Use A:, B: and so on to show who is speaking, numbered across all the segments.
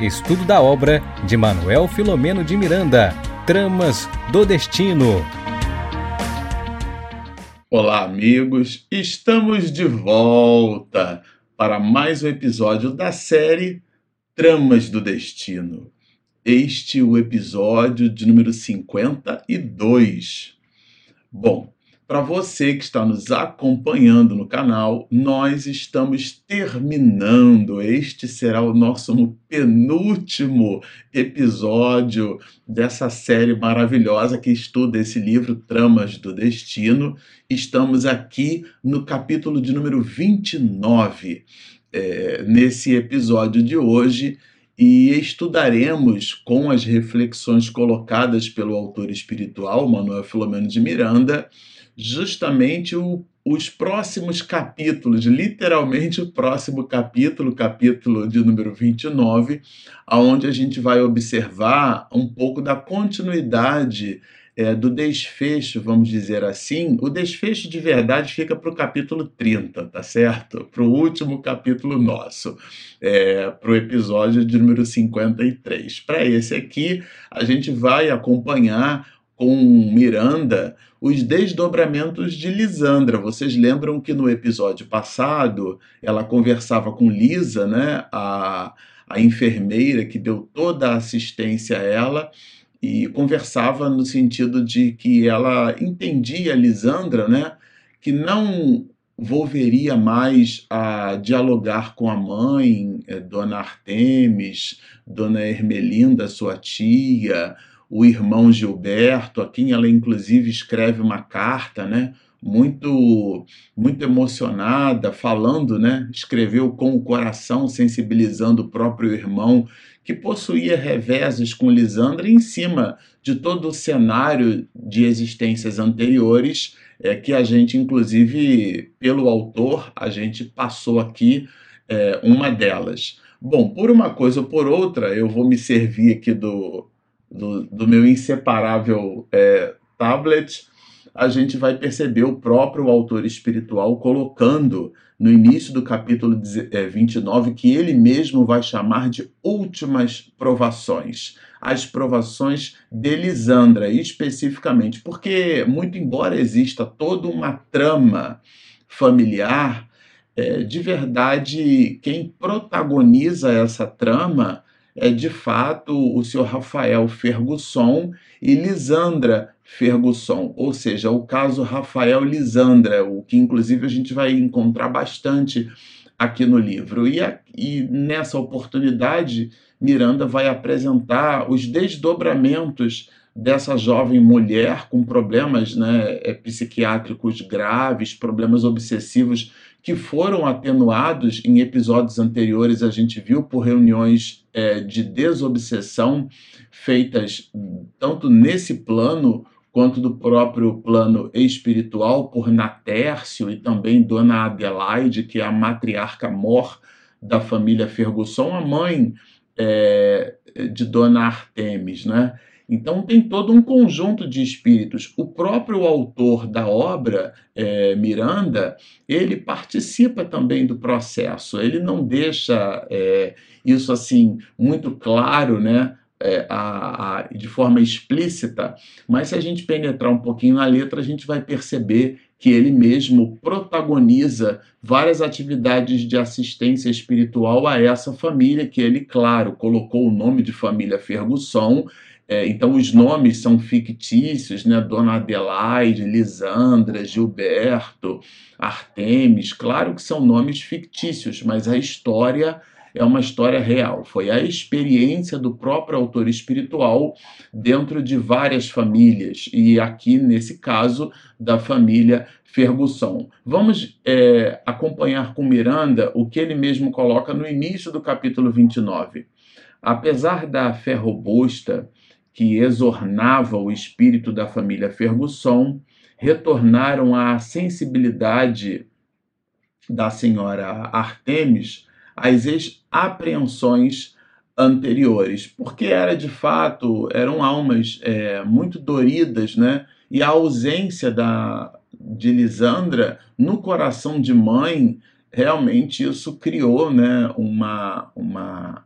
A: Estudo da obra de Manuel Filomeno de Miranda, Tramas do Destino.
B: Olá, amigos! Estamos de volta para mais um episódio da série Tramas do Destino. Este é o episódio de número 52. Bom, para você que está nos acompanhando no canal, nós estamos terminando. Este será o nosso penúltimo episódio dessa série maravilhosa que estuda esse livro Tramas do Destino. Estamos aqui no capítulo de número 29. É, nesse episódio de hoje, e estudaremos com as reflexões colocadas pelo autor espiritual Manuel Filomeno de Miranda justamente o, os próximos capítulos, literalmente o próximo capítulo, capítulo de número 29, aonde a gente vai observar um pouco da continuidade é, do desfecho, vamos dizer assim, o desfecho de verdade fica para o capítulo 30, tá certo? Para o último capítulo nosso, é, para o episódio de número 53. Para esse aqui, a gente vai acompanhar com Miranda os desdobramentos de Lisandra. Vocês lembram que no episódio passado ela conversava com Lisa, né, a, a enfermeira que deu toda a assistência a ela, e conversava no sentido de que ela entendia Lisandra, né, que não volveria mais a dialogar com a mãe, eh, Dona Artemis, Dona Ermelinda, sua tia, o irmão Gilberto, a quem ela inclusive escreve uma carta, né? Muito, muito emocionada, falando, né? Escreveu com o coração, sensibilizando o próprio irmão, que possuía reveses com Lisandra em cima de todo o cenário de existências anteriores, é, que a gente, inclusive, pelo autor, a gente passou aqui é, uma delas. Bom, por uma coisa ou por outra, eu vou me servir aqui do, do, do meu inseparável é, tablet, a gente vai perceber o próprio autor espiritual colocando no início do capítulo 29 é, que ele mesmo vai chamar de últimas provações. As provações de Lisandra, especificamente, porque, muito embora exista toda uma trama familiar, é, de verdade, quem protagoniza essa trama é de fato o senhor Rafael Fergusson e Lisandra Fergusson, ou seja, o caso Rafael Lisandra, o que inclusive a gente vai encontrar bastante aqui no livro. E, a, e nessa oportunidade, Miranda vai apresentar os desdobramentos dessa jovem mulher com problemas né, é, psiquiátricos graves, problemas obsessivos que foram atenuados em episódios anteriores, a gente viu por reuniões é, de desobsessão feitas tanto nesse plano quanto do próprio plano espiritual por Natércio e também Dona Adelaide, que é a matriarca mor da família Fergusson, a mãe é, de Dona Artemis, né? Então tem todo um conjunto de espíritos. O próprio autor da obra, é, Miranda, ele participa também do processo. Ele não deixa é, isso assim muito claro, né? É, a, a, de forma explícita, mas se a gente penetrar um pouquinho na letra, a gente vai perceber que ele mesmo protagoniza várias atividades de assistência espiritual a essa família, que ele, claro, colocou o nome de família Fergusson é, então, os nomes são fictícios, né? Dona Adelaide, Lisandra, Gilberto, Artemis, claro que são nomes fictícios, mas a história é uma história real. Foi a experiência do próprio autor espiritual dentro de várias famílias, e aqui, nesse caso, da família Fergusson. Vamos é, acompanhar com Miranda o que ele mesmo coloca no início do capítulo 29. Apesar da fé robusta que exornava o espírito da família Fergusson, retornaram à sensibilidade da senhora Artemis às apreensões anteriores, porque era de fato eram almas é, muito doridas, né? E a ausência da de Lisandra no coração de mãe realmente isso criou, né? Uma uma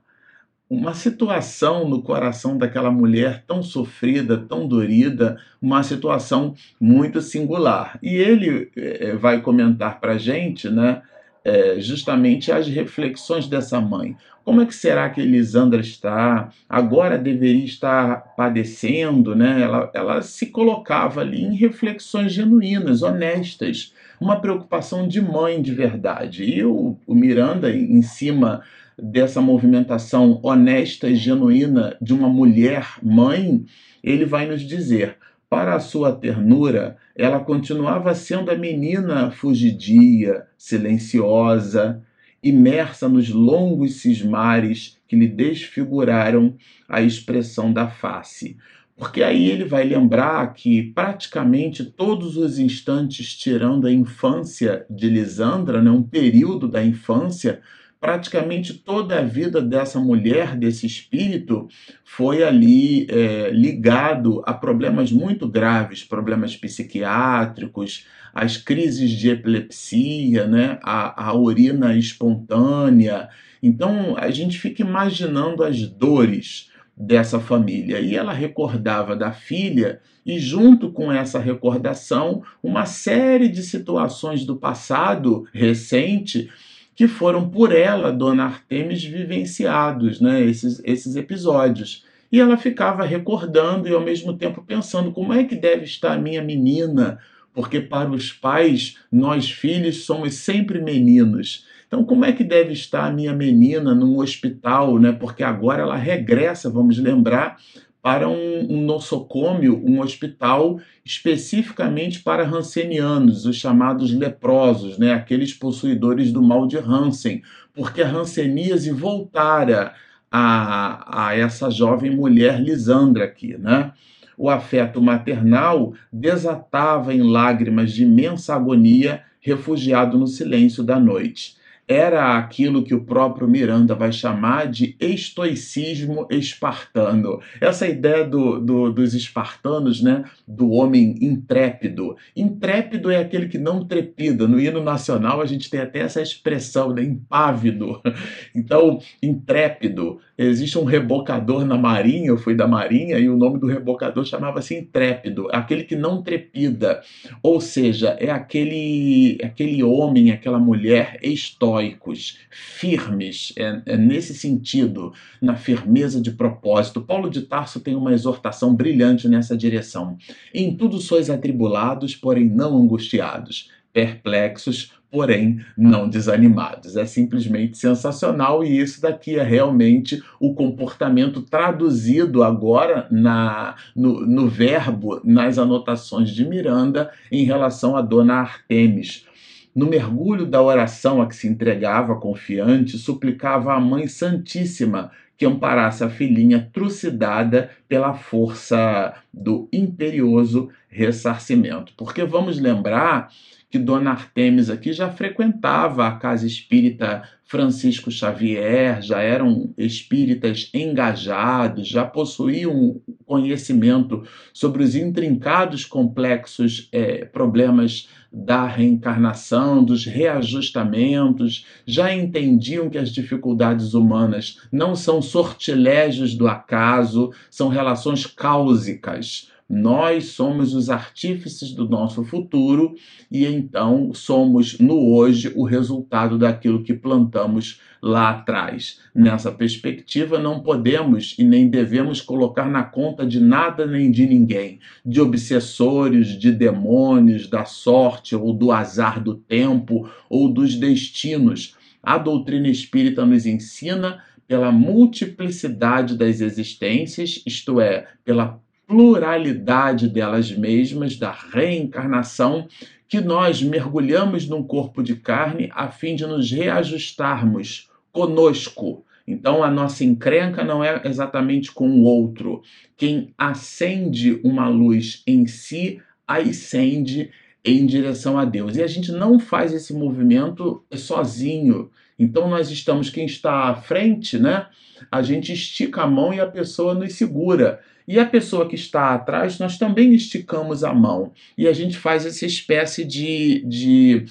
B: uma situação no coração daquela mulher tão sofrida, tão dorida, uma situação muito singular. E ele é, vai comentar para a gente, né, é, justamente as reflexões dessa mãe. Como é que será que Elisandra está? Agora deveria estar padecendo, né? Ela, ela se colocava ali em reflexões genuínas, honestas, uma preocupação de mãe de verdade. E o, o Miranda, em cima dessa movimentação honesta e genuína de uma mulher mãe, ele vai nos dizer: para a sua ternura, ela continuava sendo a menina fugidia, silenciosa, imersa nos longos cismares que lhe desfiguraram a expressão da face. Porque aí ele vai lembrar que praticamente todos os instantes, tirando a infância de Lisandra, né, um período da infância, praticamente toda a vida dessa mulher, desse espírito, foi ali é, ligado a problemas muito graves, problemas psiquiátricos, as crises de epilepsia, né, a, a urina espontânea. Então a gente fica imaginando as dores dessa família. E ela recordava da filha, e junto com essa recordação, uma série de situações do passado recente que foram por ela, Dona Artemis, vivenciados, né, esses, esses episódios. E ela ficava recordando e ao mesmo tempo pensando como é que deve estar a minha menina, porque para os pais, nós filhos somos sempre meninos. Então, como é que deve estar a minha menina num hospital, né? Porque agora ela regressa, vamos lembrar, para um, um nosocômio, um hospital especificamente para rancenianos, os chamados leprosos, né, aqueles possuidores do mal de Hansen, porque a hanseníase voltara a, a essa jovem mulher Lisandra aqui, né? O afeto maternal desatava em lágrimas de imensa agonia, refugiado no silêncio da noite era aquilo que o próprio Miranda vai chamar de estoicismo espartano. Essa ideia do, do, dos espartanos, né, do homem intrépido. Intrépido é aquele que não trepida. No hino nacional a gente tem até essa expressão, né, impávido. Então, intrépido. Existe um rebocador na Marinha, eu fui da Marinha, e o nome do rebocador chamava-se intrépido, aquele que não trepida. Ou seja, é aquele, aquele homem, aquela mulher estoicos, firmes, é, é nesse sentido, na firmeza de propósito. Paulo de Tarso tem uma exortação brilhante nessa direção. Em tudo sois atribulados, porém não angustiados, perplexos, porém não desanimados. É simplesmente sensacional e isso daqui é realmente o comportamento traduzido agora na, no, no verbo, nas anotações de Miranda em relação a Dona Artemis. No mergulho da oração a que se entregava confiante, suplicava à Mãe Santíssima que amparasse a filhinha trucidada pela força do imperioso ressarcimento. Porque vamos lembrar que Dona Artemis aqui já frequentava a casa espírita Francisco Xavier, já eram espíritas engajados, já possuíam conhecimento sobre os intrincados, complexos é, problemas da reencarnação, dos reajustamentos, já entendiam que as dificuldades humanas não são sortilégios do acaso, são relações cáusicas nós somos os artífices do nosso futuro e então somos no hoje o resultado daquilo que plantamos lá atrás. Nessa perspectiva, não podemos e nem devemos colocar na conta de nada nem de ninguém, de obsessores, de demônios, da sorte ou do azar do tempo ou dos destinos. A doutrina espírita nos ensina pela multiplicidade das existências, isto é, pela pluralidade delas mesmas, da reencarnação, que nós mergulhamos num corpo de carne a fim de nos reajustarmos conosco. Então a nossa encrenca não é exatamente com o outro. Quem acende uma luz em si, ascende em direção a Deus. E a gente não faz esse movimento sozinho. Então nós estamos, quem está à frente, né? A gente estica a mão e a pessoa nos segura. E a pessoa que está atrás, nós também esticamos a mão. E a gente faz essa espécie de, de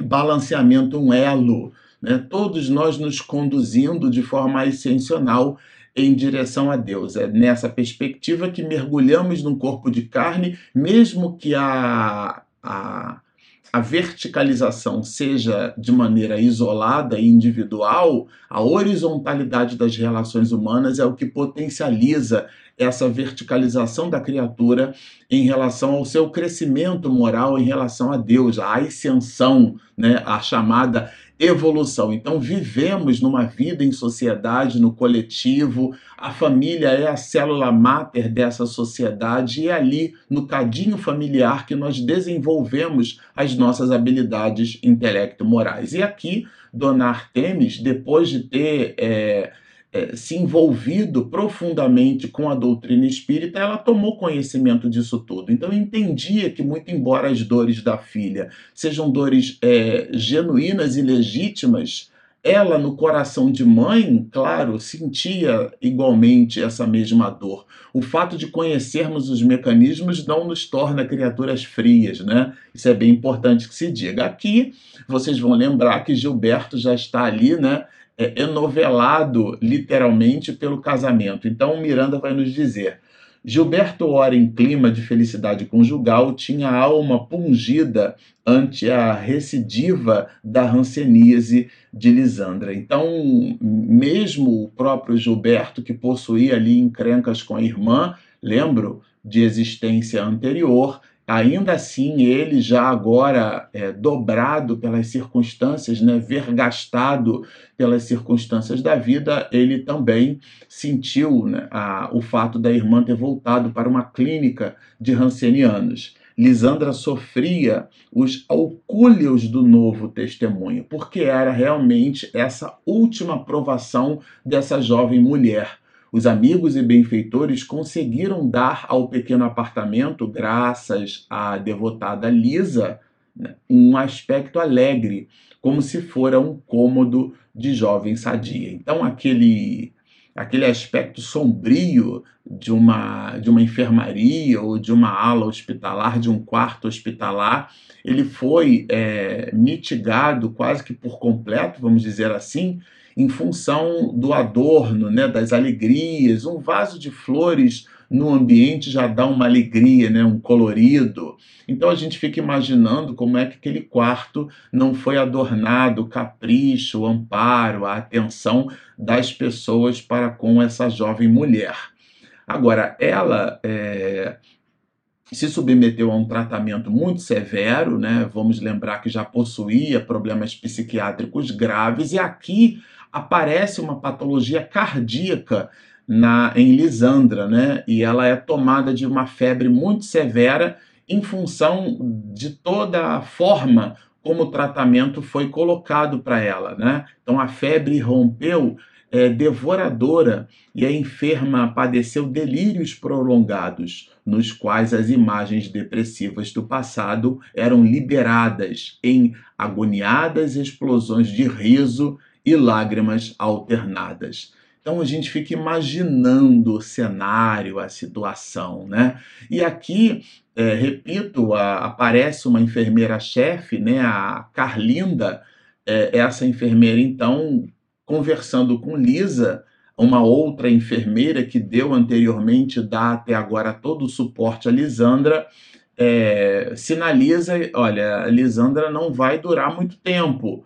B: balanceamento, um elo né? todos nós nos conduzindo de forma ascensional em direção a Deus. É nessa perspectiva que mergulhamos num corpo de carne, mesmo que a, a, a verticalização seja de maneira isolada e individual, a horizontalidade das relações humanas é o que potencializa essa verticalização da criatura em relação ao seu crescimento moral em relação a Deus, a ascensão, né, a chamada evolução. Então, vivemos numa vida em sociedade, no coletivo, a família é a célula máter dessa sociedade e é ali, no cadinho familiar, que nós desenvolvemos as nossas habilidades intelecto-morais. E aqui, Dona Artemis, depois de ter. É, é, se envolvido profundamente com a doutrina espírita, ela tomou conhecimento disso tudo. Então entendia que, muito embora as dores da filha sejam dores é, genuínas e legítimas, ela, no coração de mãe, claro, sentia igualmente essa mesma dor. O fato de conhecermos os mecanismos não nos torna criaturas frias, né? Isso é bem importante que se diga. Aqui, vocês vão lembrar que Gilberto já está ali, né? É, enovelado literalmente pelo casamento. Então Miranda vai nos dizer: Gilberto ora em clima de felicidade conjugal tinha a alma pungida ante a recidiva da ranceníase de Lisandra. Então, mesmo o próprio Gilberto, que possuía ali encrencas com a irmã, lembro de existência anterior, ainda assim ele já agora é, dobrado pelas circunstâncias, né, vergastado pelas circunstâncias da vida, ele também sentiu né, a, o fato da irmã ter voltado para uma clínica de rancenianos. Lisandra sofria os alcúlios do novo testemunho, porque era realmente essa última provação dessa jovem mulher os amigos e benfeitores conseguiram dar ao pequeno apartamento, graças à devotada Lisa, né, um aspecto alegre, como se fora um cômodo de jovem sadia. Então, aquele aquele aspecto sombrio de uma, de uma enfermaria ou de uma ala hospitalar, de um quarto hospitalar, ele foi é, mitigado quase que por completo, vamos dizer assim, em função do adorno, né, das alegrias. Um vaso de flores no ambiente já dá uma alegria, né, um colorido. Então a gente fica imaginando como é que aquele quarto não foi adornado, capricho, amparo, a atenção das pessoas para com essa jovem mulher. Agora, ela é, se submeteu a um tratamento muito severo, né? Vamos lembrar que já possuía problemas psiquiátricos graves, e aqui aparece uma patologia cardíaca na, em Lisandra, né? E ela é tomada de uma febre muito severa em função de toda a forma como o tratamento foi colocado para ela, né? Então a febre rompeu é, devoradora e a enferma padeceu delírios prolongados, nos quais as imagens depressivas do passado eram liberadas em agoniadas explosões de riso e lágrimas alternadas. Então a gente fica imaginando o cenário, a situação, né? E aqui, é, repito, a, aparece uma enfermeira-chefe, né? A Carlinda, é, essa enfermeira então conversando com Lisa, uma outra enfermeira que deu anteriormente, dá até agora todo o suporte a Lisandra, é, sinaliza, olha, a Lisandra não vai durar muito tempo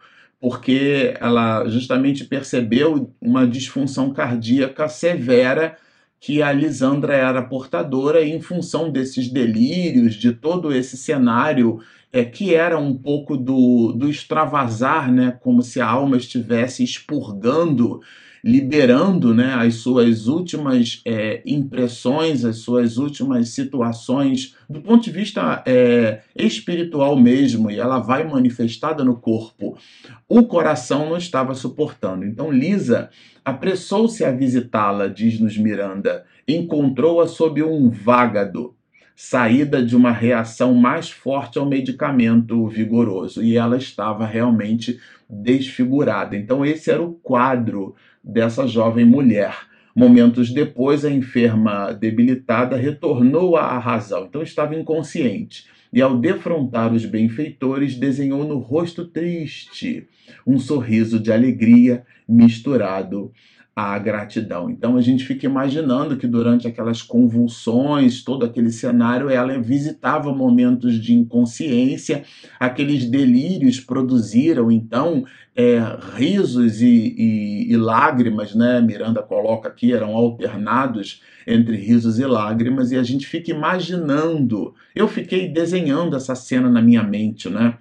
B: porque ela justamente percebeu uma disfunção cardíaca severa que a Lisandra era portadora e em função desses delírios, de todo esse cenário é, que era um pouco do, do extravasar, né, como se a alma estivesse expurgando liberando né, as suas últimas é, impressões, as suas últimas situações, do ponto de vista é, espiritual mesmo, e ela vai manifestada no corpo. O coração não estava suportando. Então, Lisa apressou-se a visitá-la, diz-nos Miranda, encontrou-a sob um vágado, saída de uma reação mais forte ao medicamento vigoroso, e ela estava realmente desfigurada. Então, esse era o quadro dessa jovem mulher. Momentos depois, a enferma debilitada retornou à razão, então estava inconsciente. E ao defrontar os benfeitores, desenhou no rosto triste um sorriso de alegria misturado a gratidão. Então a gente fica imaginando que durante aquelas convulsões, todo aquele cenário, ela visitava momentos de inconsciência, aqueles delírios produziram então é, risos e, e, e, lágrimas, né? Miranda coloca aqui, eram alternados entre risos e lágrimas, e a gente fica imaginando. Eu fiquei desenhando essa cena na minha mente, né?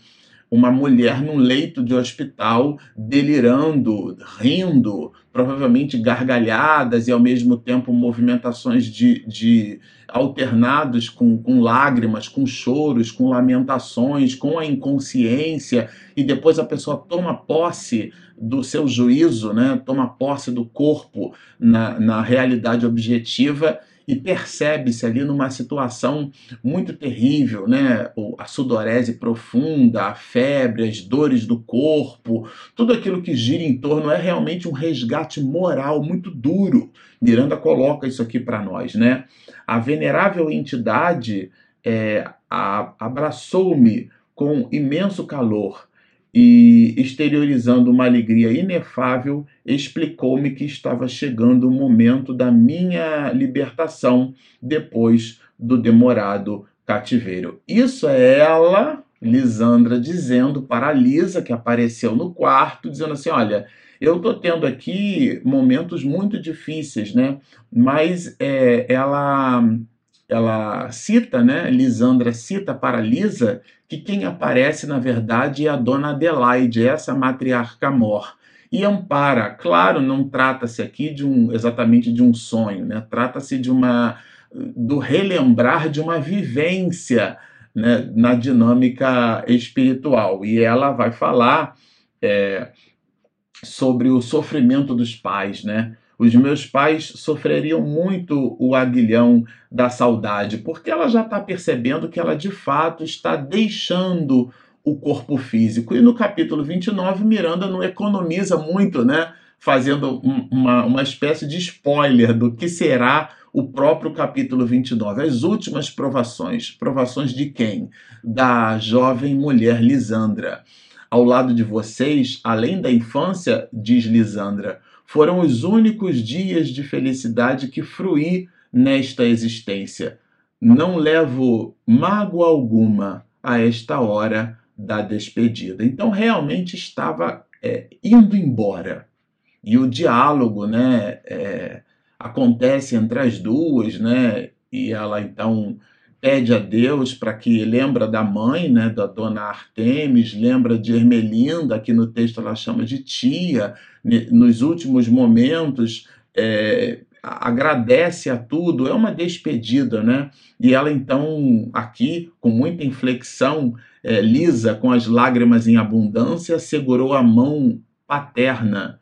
B: uma mulher num leito de hospital delirando, rindo, provavelmente gargalhadas e ao mesmo tempo movimentações de, de alternados com, com lágrimas, com choros, com lamentações, com a inconsciência, e depois a pessoa toma posse do seu juízo, né? toma posse do corpo na, na realidade objetiva e percebe-se ali numa situação muito terrível, né? A sudorese profunda, a febre, as dores do corpo, tudo aquilo que gira em torno é realmente um resgate moral muito duro. Miranda coloca isso aqui para nós, né? A venerável entidade é, abraçou-me com imenso calor e, exteriorizando uma alegria inefável, explicou-me que estava chegando o momento da minha libertação depois do demorado cativeiro. Isso é ela, Lisandra, dizendo para a Lisa, que apareceu no quarto, dizendo assim: Olha, eu estou tendo aqui momentos muito difíceis, né? Mas é, ela ela cita, né, Lisandra cita para Lisa que quem aparece na verdade é a dona Adelaide, essa matriarca mor. E ampara, claro, não trata-se aqui de um exatamente de um sonho, né? Trata-se de uma do relembrar de uma vivência né, na dinâmica espiritual. E ela vai falar é, sobre o sofrimento dos pais, né? Os meus pais sofreriam muito o aguilhão da saudade, porque ela já está percebendo que ela de fato está deixando o corpo físico. E no capítulo 29, Miranda não economiza muito, né? Fazendo uma, uma espécie de spoiler do que será o próprio capítulo 29, as últimas provações. Provações de quem? Da jovem mulher Lisandra. Ao lado de vocês, além da infância, diz Lisandra, foram os únicos dias de felicidade que fruí nesta existência. Não levo mágoa alguma a esta hora da despedida. Então, realmente estava é, indo embora. E o diálogo né, é, acontece entre as duas, né, e ela então pede a Deus para que lembra da mãe, né, da dona Artemis, lembra de Ermelinda, que no texto ela chama de tia, nos últimos momentos é, agradece a tudo, é uma despedida, né? E ela então aqui com muita inflexão é, lisa, com as lágrimas em abundância, segurou a mão paterna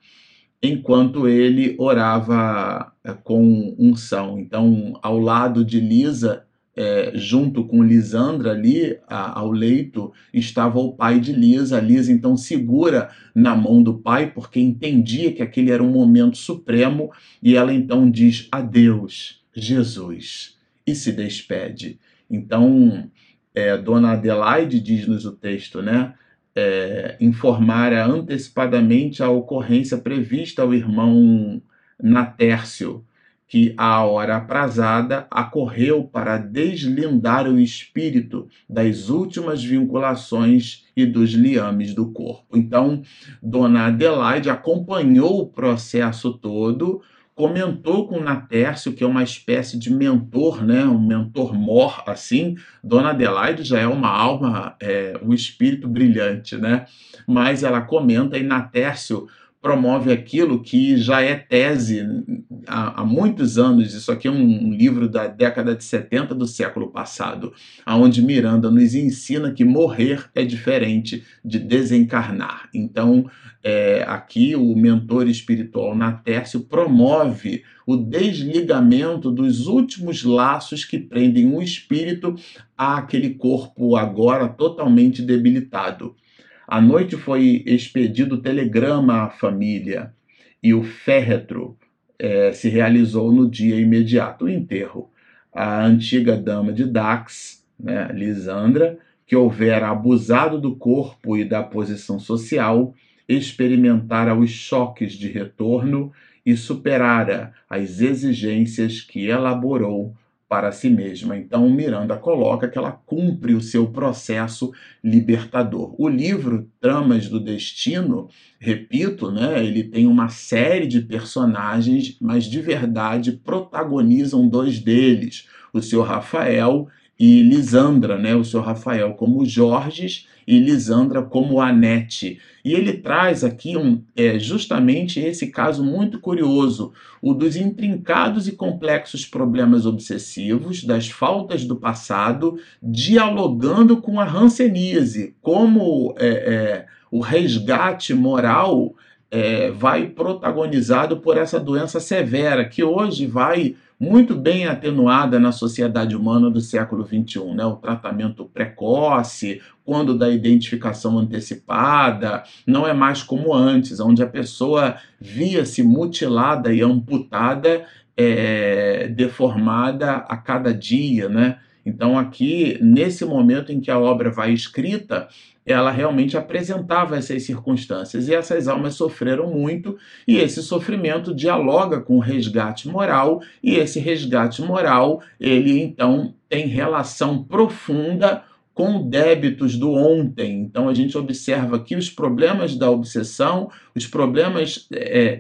B: enquanto ele orava é, com unção. Então, ao lado de Lisa é, junto com Lisandra ali a, ao leito estava o pai de Lisa. Lisa então segura na mão do pai porque entendia que aquele era um momento supremo e ela então diz adeus, Jesus, e se despede. Então, é, Dona Adelaide diz-nos o texto, né? É, informara antecipadamente a ocorrência prevista ao irmão Natércio que a hora aprazada acorreu para deslindar o espírito das últimas vinculações e dos liames do corpo. Então, Dona Adelaide acompanhou o processo todo, comentou com Natércio, que é uma espécie de mentor, né, um mentor mor, assim. Dona Adelaide já é uma alma, é, um espírito brilhante, né? Mas ela comenta e Natércio promove aquilo que já é tese há, há, muitos anos. Isso aqui é um, livro da década de 70 do século passado, aonde Miranda nos ensina que morrer é diferente de desencarnar. Então, é, aqui o mentor espiritual Natércio promove o desligamento dos últimos laços que prendem o espírito àquele corpo agora totalmente debilitado. À noite foi expedido telegrama à família e o féretro é, se realizou no dia imediato, o enterro. A antiga dama de Dax, né, Lisandra, que houvera abusado do corpo e da posição social, experimentara os choques de retorno e superara as exigências que elaborou para si mesma. Então, Miranda coloca que ela cumpre o seu processo libertador. O livro Tramas do Destino, repito, né, ele tem uma série de personagens, mas de verdade protagonizam dois deles, o seu Rafael e Lisandra, né, o seu Rafael como Jorges e Lisandra como Anete. E ele traz aqui um, é, justamente esse caso muito curioso, o dos intrincados e complexos problemas obsessivos, das faltas do passado, dialogando com a ranceníase, como é, é, o resgate moral é, vai protagonizado por essa doença severa, que hoje vai muito bem atenuada na sociedade humana do século XXI. Né? O tratamento precoce, quando da identificação antecipada, não é mais como antes, onde a pessoa via-se mutilada e amputada, é, deformada a cada dia. Né? Então, aqui, nesse momento em que a obra vai escrita, ela realmente apresentava essas circunstâncias e essas almas sofreram muito e esse sofrimento dialoga com o resgate moral e esse resgate moral ele então tem relação profunda com débitos do ontem. Então a gente observa aqui os problemas da obsessão, os problemas é,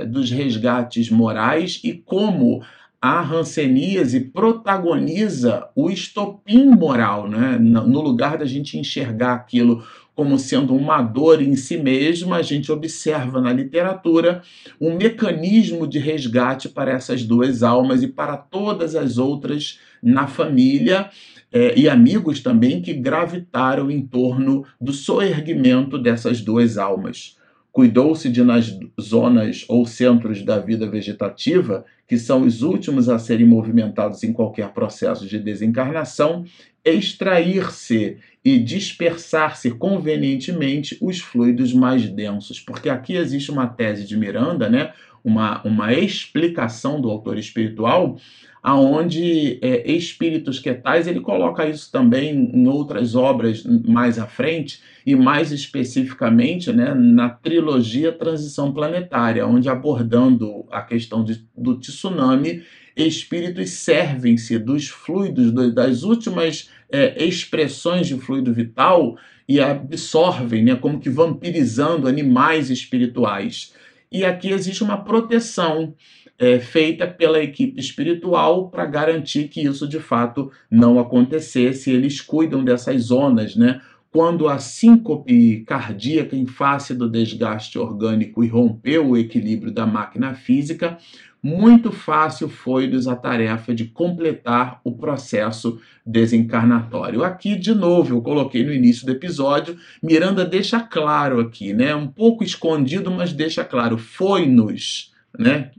B: é, dos resgates morais e como a ranceníase protagoniza o estopim moral, né? no lugar da gente enxergar aquilo como sendo uma dor em si mesma, a gente observa na literatura um mecanismo de resgate para essas duas almas e para todas as outras na família. É, e amigos também que gravitaram em torno do soerguimento dessas duas almas. Cuidou-se de, nas zonas ou centros da vida vegetativa, que são os últimos a serem movimentados em qualquer processo de desencarnação, extrair-se e dispersar-se convenientemente os fluidos mais densos. Porque aqui existe uma tese de Miranda, né? uma, uma explicação do autor espiritual aonde é, espíritos que tais ele coloca isso também em outras obras mais à frente e mais especificamente né, na trilogia Transição Planetária, onde abordando a questão de, do tsunami, espíritos servem-se dos fluidos, das últimas é, expressões de fluido vital e absorvem, né, como que vampirizando animais espirituais. E aqui existe uma proteção é, feita pela equipe espiritual para garantir que isso de fato não acontecesse. Eles cuidam dessas zonas, né? Quando a síncope cardíaca em face do desgaste orgânico irrompeu o equilíbrio da máquina física, muito fácil foi-lhes a tarefa de completar o processo desencarnatório. Aqui, de novo, eu coloquei no início do episódio, Miranda deixa claro aqui, né? Um pouco escondido, mas deixa claro, foi-nos, né?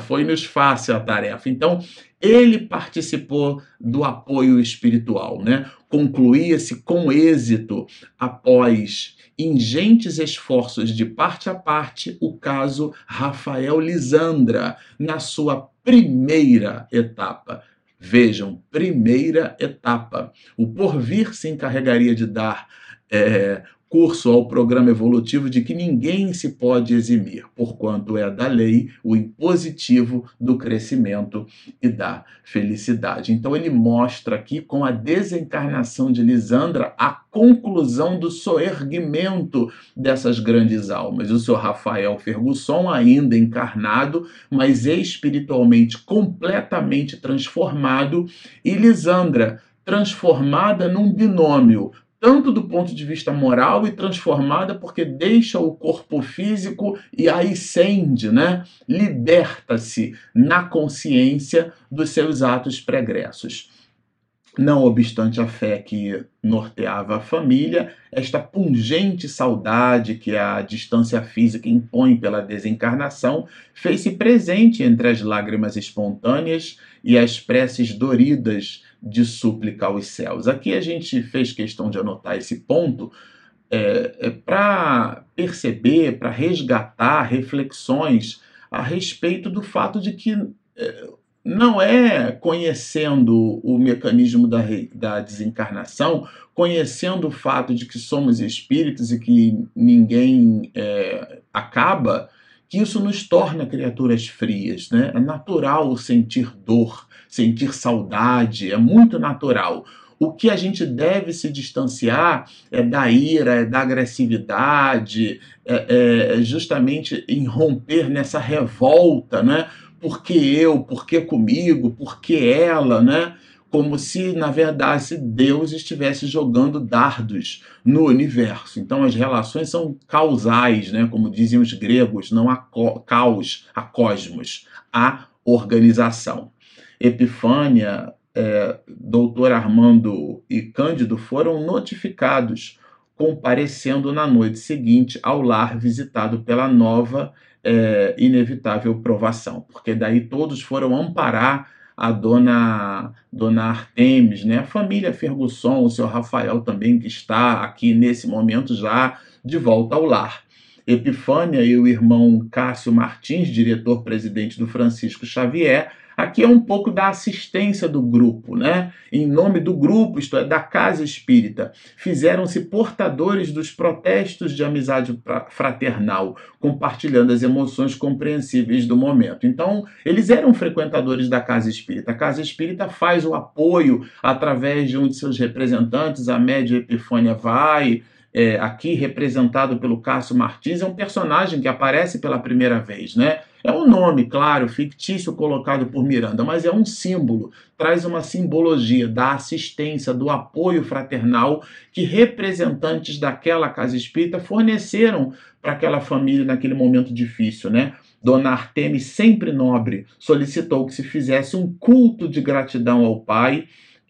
B: Foi-nos fácil a tarefa. Então, ele participou do apoio espiritual, né? Concluía-se com êxito após ingentes esforços de parte a parte o caso Rafael Lisandra na sua primeira etapa. Vejam, primeira etapa. O porvir se encarregaria de dar é, curso ao programa evolutivo de que ninguém se pode eximir, porquanto é da lei o impositivo do crescimento e da felicidade. Então ele mostra aqui com a desencarnação de Lisandra a conclusão do soerguimento dessas grandes almas. O senhor Rafael Fergusson, ainda encarnado, mas espiritualmente completamente transformado, e Lisandra transformada num binômio tanto do ponto de vista moral e transformada porque deixa o corpo físico e ascende, né? Liberta-se na consciência dos seus atos pregressos. Não obstante a fé que norteava a família, esta pungente saudade que a distância física impõe pela desencarnação fez-se presente entre as lágrimas espontâneas e as preces doridas de súplica aos céus. Aqui a gente fez questão de anotar esse ponto é, é para perceber, para resgatar reflexões a respeito do fato de que é, não é conhecendo o mecanismo da, da desencarnação, conhecendo o fato de que somos espíritos e que ninguém é, acaba, que isso nos torna criaturas frias. Né? É natural sentir dor, sentir saudade, é muito natural. O que a gente deve se distanciar é da ira, é da agressividade, é, é justamente em romper nessa revolta, né? Por que eu? Por que comigo? Por que ela, né? Como se, na verdade, Deus estivesse jogando dardos no universo. Então, as relações são causais, né? como diziam os gregos, não há caos, há cosmos, há organização. Epifânia é, doutor Armando e Cândido foram notificados comparecendo na noite seguinte ao lar visitado pela nova é, inevitável provação, porque daí todos foram amparar a dona dona Artemis, né? A família Fergusson, o seu Rafael também que está aqui nesse momento já de volta ao lar. Epifânia e o irmão Cássio Martins, diretor-presidente do Francisco Xavier, Aqui é um pouco da assistência do grupo, né? Em nome do grupo, isto é, da Casa Espírita, fizeram-se portadores dos protestos de amizade fraternal, compartilhando as emoções compreensíveis do momento. Então, eles eram frequentadores da Casa Espírita. A Casa Espírita faz o apoio através de um de seus representantes, a Média Epifânia vai, é, aqui representado pelo Cássio Martins, é um personagem que aparece pela primeira vez, né? É um nome, claro, fictício colocado por Miranda, mas é um símbolo, traz uma simbologia da assistência, do apoio fraternal que representantes daquela casa espírita forneceram para aquela família naquele momento difícil, né? Dona Artemis, sempre nobre, solicitou que se fizesse um culto de gratidão ao pai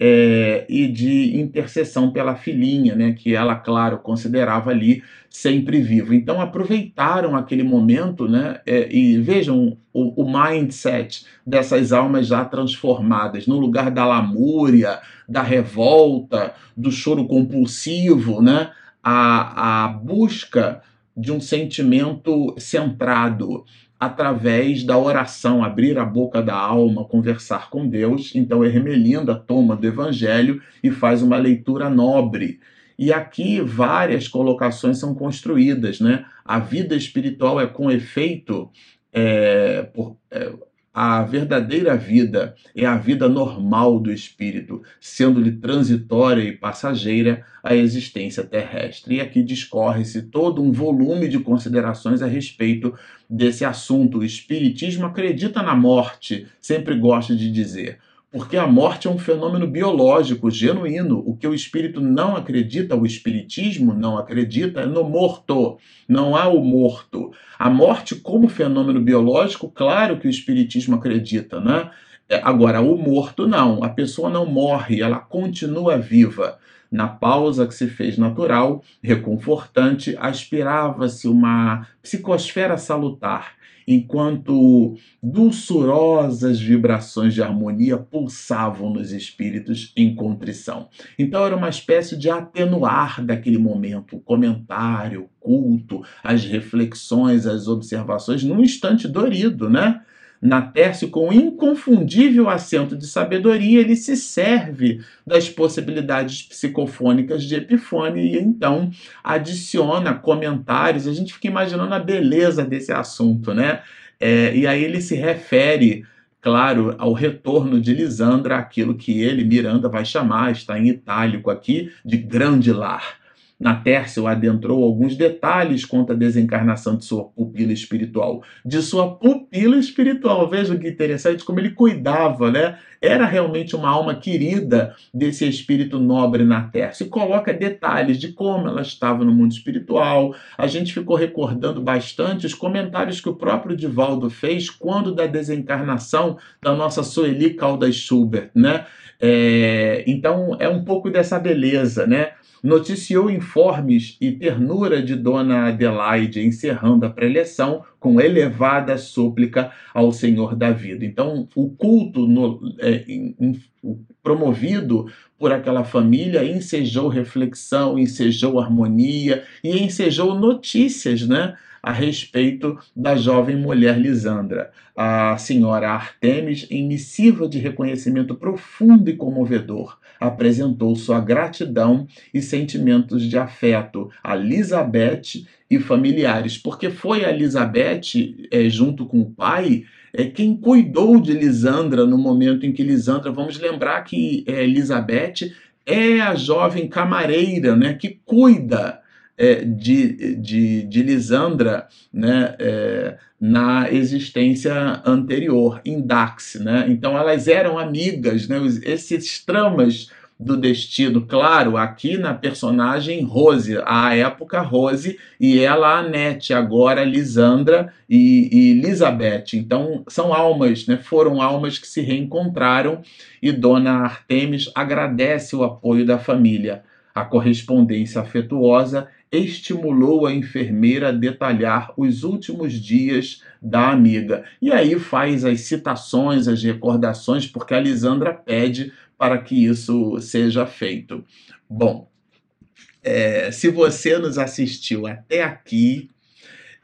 B: é, e de intercessão pela filhinha, né, que ela, claro, considerava ali sempre vivo. Então aproveitaram aquele momento, né, é, e vejam o, o, mindset dessas almas já transformadas, no lugar da lamúria, da revolta, do choro compulsivo, né, a, a busca de um sentimento centrado, através da oração, abrir a boca da alma, conversar com Deus. Então, Hermelinda toma do Evangelho e faz uma leitura nobre. E aqui várias colocações são construídas, né? A vida espiritual é com efeito é, por, é, a verdadeira vida é a vida normal do espírito, sendo-lhe transitória e passageira a existência terrestre. E aqui discorre-se todo um volume de considerações a respeito desse assunto. O espiritismo acredita na morte, sempre gosta de dizer porque a morte é um fenômeno biológico genuíno. O que o espírito não acredita, o espiritismo não acredita, é no morto. Não há o morto. A morte, como fenômeno biológico, claro que o espiritismo acredita, né? É, agora, o morto não. A pessoa não morre, ela continua viva. Na pausa que se fez natural, reconfortante, aspirava-se uma psicosfera salutar enquanto dulçurosas vibrações de harmonia pulsavam nos espíritos em contrição. Então era uma espécie de atenuar daquele momento, o comentário, o culto, as reflexões, as observações, num instante dorido, né? Na Tércio, com inconfundível acento de sabedoria, ele se serve das possibilidades psicofônicas de Epifânia e então adiciona comentários. A gente fica imaginando a beleza desse assunto, né? É, e aí ele se refere claro, ao retorno de Lisandra, aquilo que ele, Miranda, vai chamar, está em itálico aqui, de grande lar. Na Tércio adentrou alguns detalhes quanto à desencarnação de sua pupila espiritual. De sua pupila espiritual. Vejam que interessante como ele cuidava, né? Era realmente uma alma querida desse espírito nobre na Tércio. E coloca detalhes de como ela estava no mundo espiritual. A gente ficou recordando bastante os comentários que o próprio Divaldo fez quando da desencarnação da nossa Sueli Caldas Schubert, né? É, então é um pouco dessa beleza, né? Noticiou informes e ternura de Dona Adelaide, encerrando a preleção com elevada súplica ao Senhor da vida. Então, o culto no, é, promovido por aquela família ensejou reflexão, ensejou harmonia e ensejou notícias, né? A respeito da jovem mulher Lisandra. A senhora Artemis, em missiva de reconhecimento profundo e comovedor, apresentou sua gratidão e sentimentos de afeto a Elizabeth e familiares, porque foi a Elizabeth, é, junto com o pai, é, quem cuidou de Lisandra no momento em que Lisandra, vamos lembrar que é, Elizabeth é a jovem camareira né, que cuida é, de, de, de, Lisandra né, é, na existência anterior, em Dax. Né? Então elas eram amigas, né? esses tramas do destino, claro, aqui na personagem Rose, à época Rose, e ela Anete, agora Lisandra e, e Elizabeth. Então são almas, né? foram almas que se reencontraram e Dona Artemis agradece o apoio da família. A correspondência afetuosa estimulou a enfermeira a detalhar os últimos dias da amiga. E aí faz as citações, as recordações, porque a Lisandra pede para que isso seja feito. Bom, é, se você nos assistiu até aqui,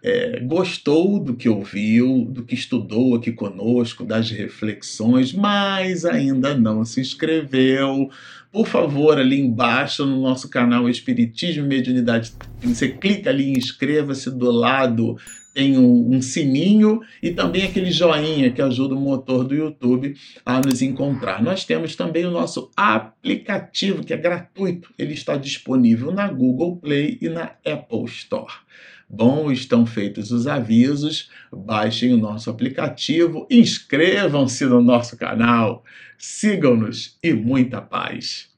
B: é, gostou do que ouviu, do que estudou aqui conosco, das reflexões, mas ainda não se inscreveu, por favor, ali embaixo no nosso canal Espiritismo e Mediunidade, você clica ali, inscreva-se do lado tem um, um, sininho e também aquele joinha que ajuda o motor do YouTube a nos encontrar. Nós temos também o nosso aplicativo que é gratuito, ele está disponível na Google Play e na Apple Store. Bom, estão feitos os avisos, baixem o nosso aplicativo, inscrevam-se no nosso canal, sigam-nos e muita paz.